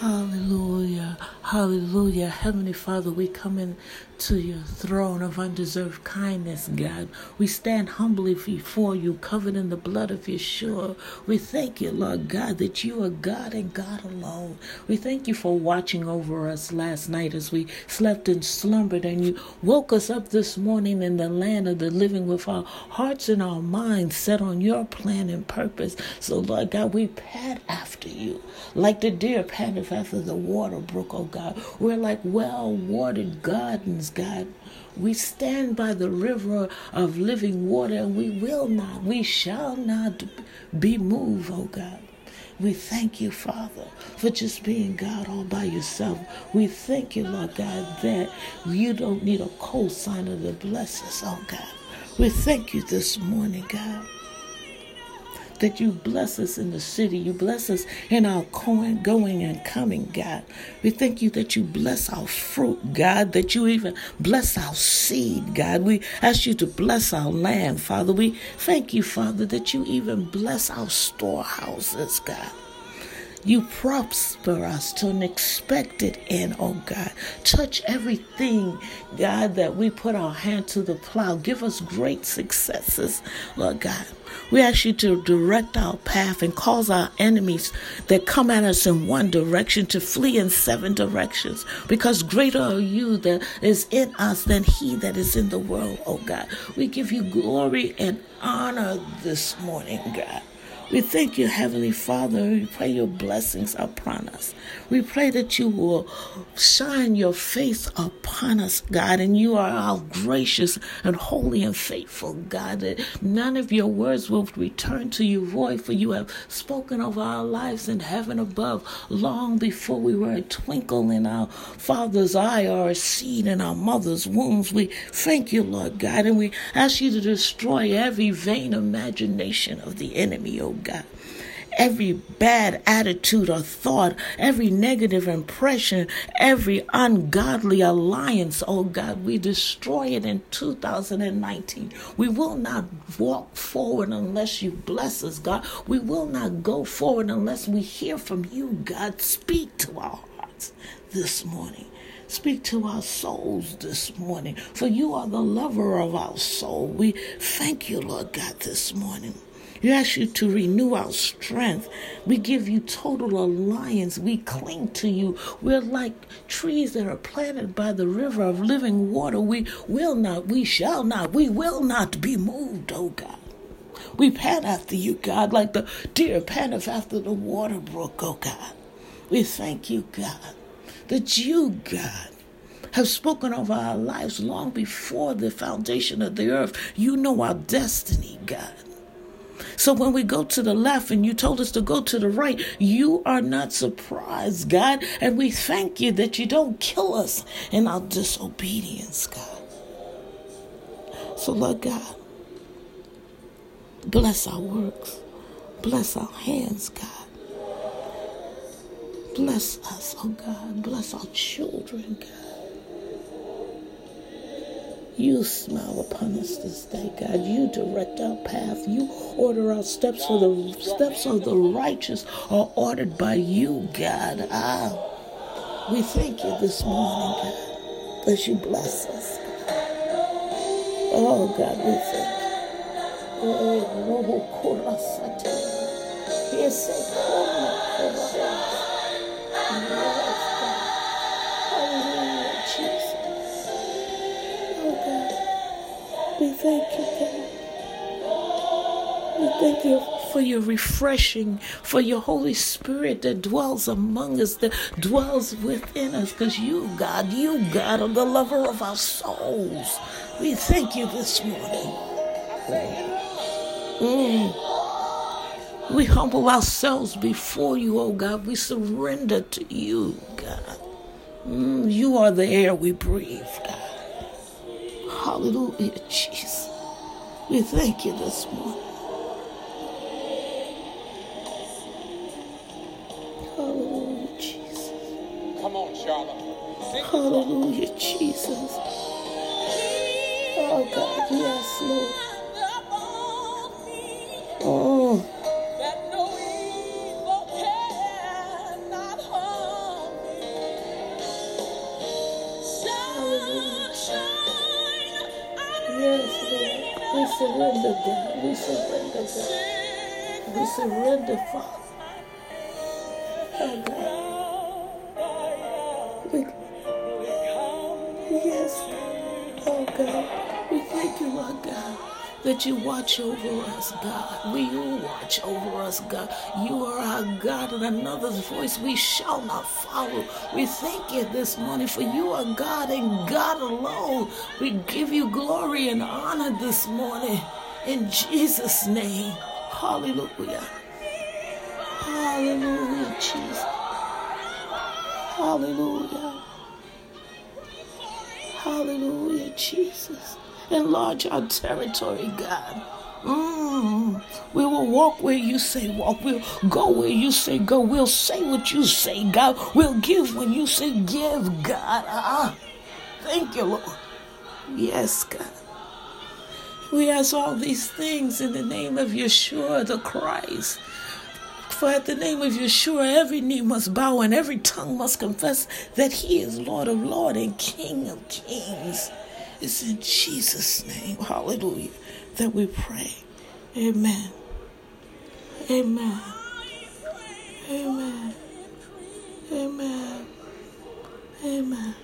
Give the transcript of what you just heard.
Hallelujah. Hallelujah. Heavenly Father, we come in to your throne of undeserved kindness, God. We stand humbly before you, covered in the blood of Yeshua. We thank you, Lord God, that you are God and God alone. We thank you for watching over us last night as we slept and slumbered, and you woke us up this morning in the land of the living with our hearts and our minds set on your plan and purpose. So, Lord God, we pad after you like the deer after the water brook, oh God. We're like well watered gardens God. We stand by the river of living water and we will not, we shall not be moved, oh God. We thank you, Father, for just being God all by yourself. We thank you, Lord God, that you don't need a cosigner to bless us, oh God. We thank you this morning, God that you bless us in the city. You bless us in our going, going and coming, God. We thank you that you bless our fruit, God, that you even bless our seed, God. We ask you to bless our land, Father. We thank you, Father, that you even bless our storehouses, God. You prosper us to an expected end, oh God. Touch everything, God, that we put our hand to the plow. Give us great successes, Lord God. We ask you to direct our path and cause our enemies that come at us in one direction to flee in seven directions. Because greater are you that is in us than he that is in the world, oh God. We give you glory and honor this morning, God. We thank you, Heavenly Father. We pray your blessings upon us. We pray that you will shine your face upon us, God, and you are our gracious and holy and faithful God. That none of your words will return to you void, for you have spoken of our lives in heaven above long before we were a twinkle in our Father's eye or a seed in our mother's wombs. We thank you, Lord God, and we ask you to destroy every vain imagination of the enemy, oh God. Every bad attitude or thought, every negative impression, every ungodly alliance, oh God, we destroy it in 2019. We will not walk forward unless you bless us, God. We will not go forward unless we hear from you, God. Speak to our hearts this morning. Speak to our souls this morning, for you are the lover of our soul. We thank you, Lord God, this morning. We ask you to renew our strength. We give you total alliance. We cling to you. We're like trees that are planted by the river of living water. We will not, we shall not, we will not be moved, oh God. We pant after you, God, like the deer panteth after the water brook, oh God. We thank you, God, that you, God, have spoken of our lives long before the foundation of the earth. You know our destiny, God. So when we go to the left and you told us to go to the right, you are not surprised, God. And we thank you that you don't kill us in our disobedience, God. So, Lord God, bless our works, bless our hands, God. Bless us, oh God. Bless our children, God. You smile upon us this day, God. You direct our path. You order our steps, for the steps of the righteous are ordered by you, God. Ah, we thank you this morning, God, that you bless us. Oh, God, we thank you. Oh, thank you for your refreshing, for your Holy Spirit that dwells among us, that dwells within us, because you, God, you, God, are the lover of our souls. We thank you this morning. Mm. We humble ourselves before you, oh God. We surrender to you, God. Mm, you are the air we breathe, God. Hallelujah, Jesus. We thank you this morning. Come on, Charlotte. Hallelujah, Jesus. Oh, God, yes, Lord. Oh. Yes, Lord. We surrender, God. We surrender, God. We surrender, Father. Yes, oh, God. We thank you, Lord God that you watch over us, God. We will watch over us, God. You are our God, and another's voice we shall not follow. We thank you this morning for you are God and God alone. We give you glory and honor this morning in Jesus' name. Hallelujah. Hallelujah, Jesus. Hallelujah. Hallelujah, Jesus. Enlarge our territory, God. Mm. We will walk where you say walk. We'll go where you say go. We'll say what you say, God. We'll give when you say give, God. Ah, thank you, Lord. Yes, God. We ask all these things in the name of Yeshua the Christ. For at the name of Yeshua, every knee must bow and every tongue must confess that He is Lord of Lords and King of Kings. It's in Jesus' name, hallelujah, that we pray. Amen. Amen. Amen. Amen. Amen.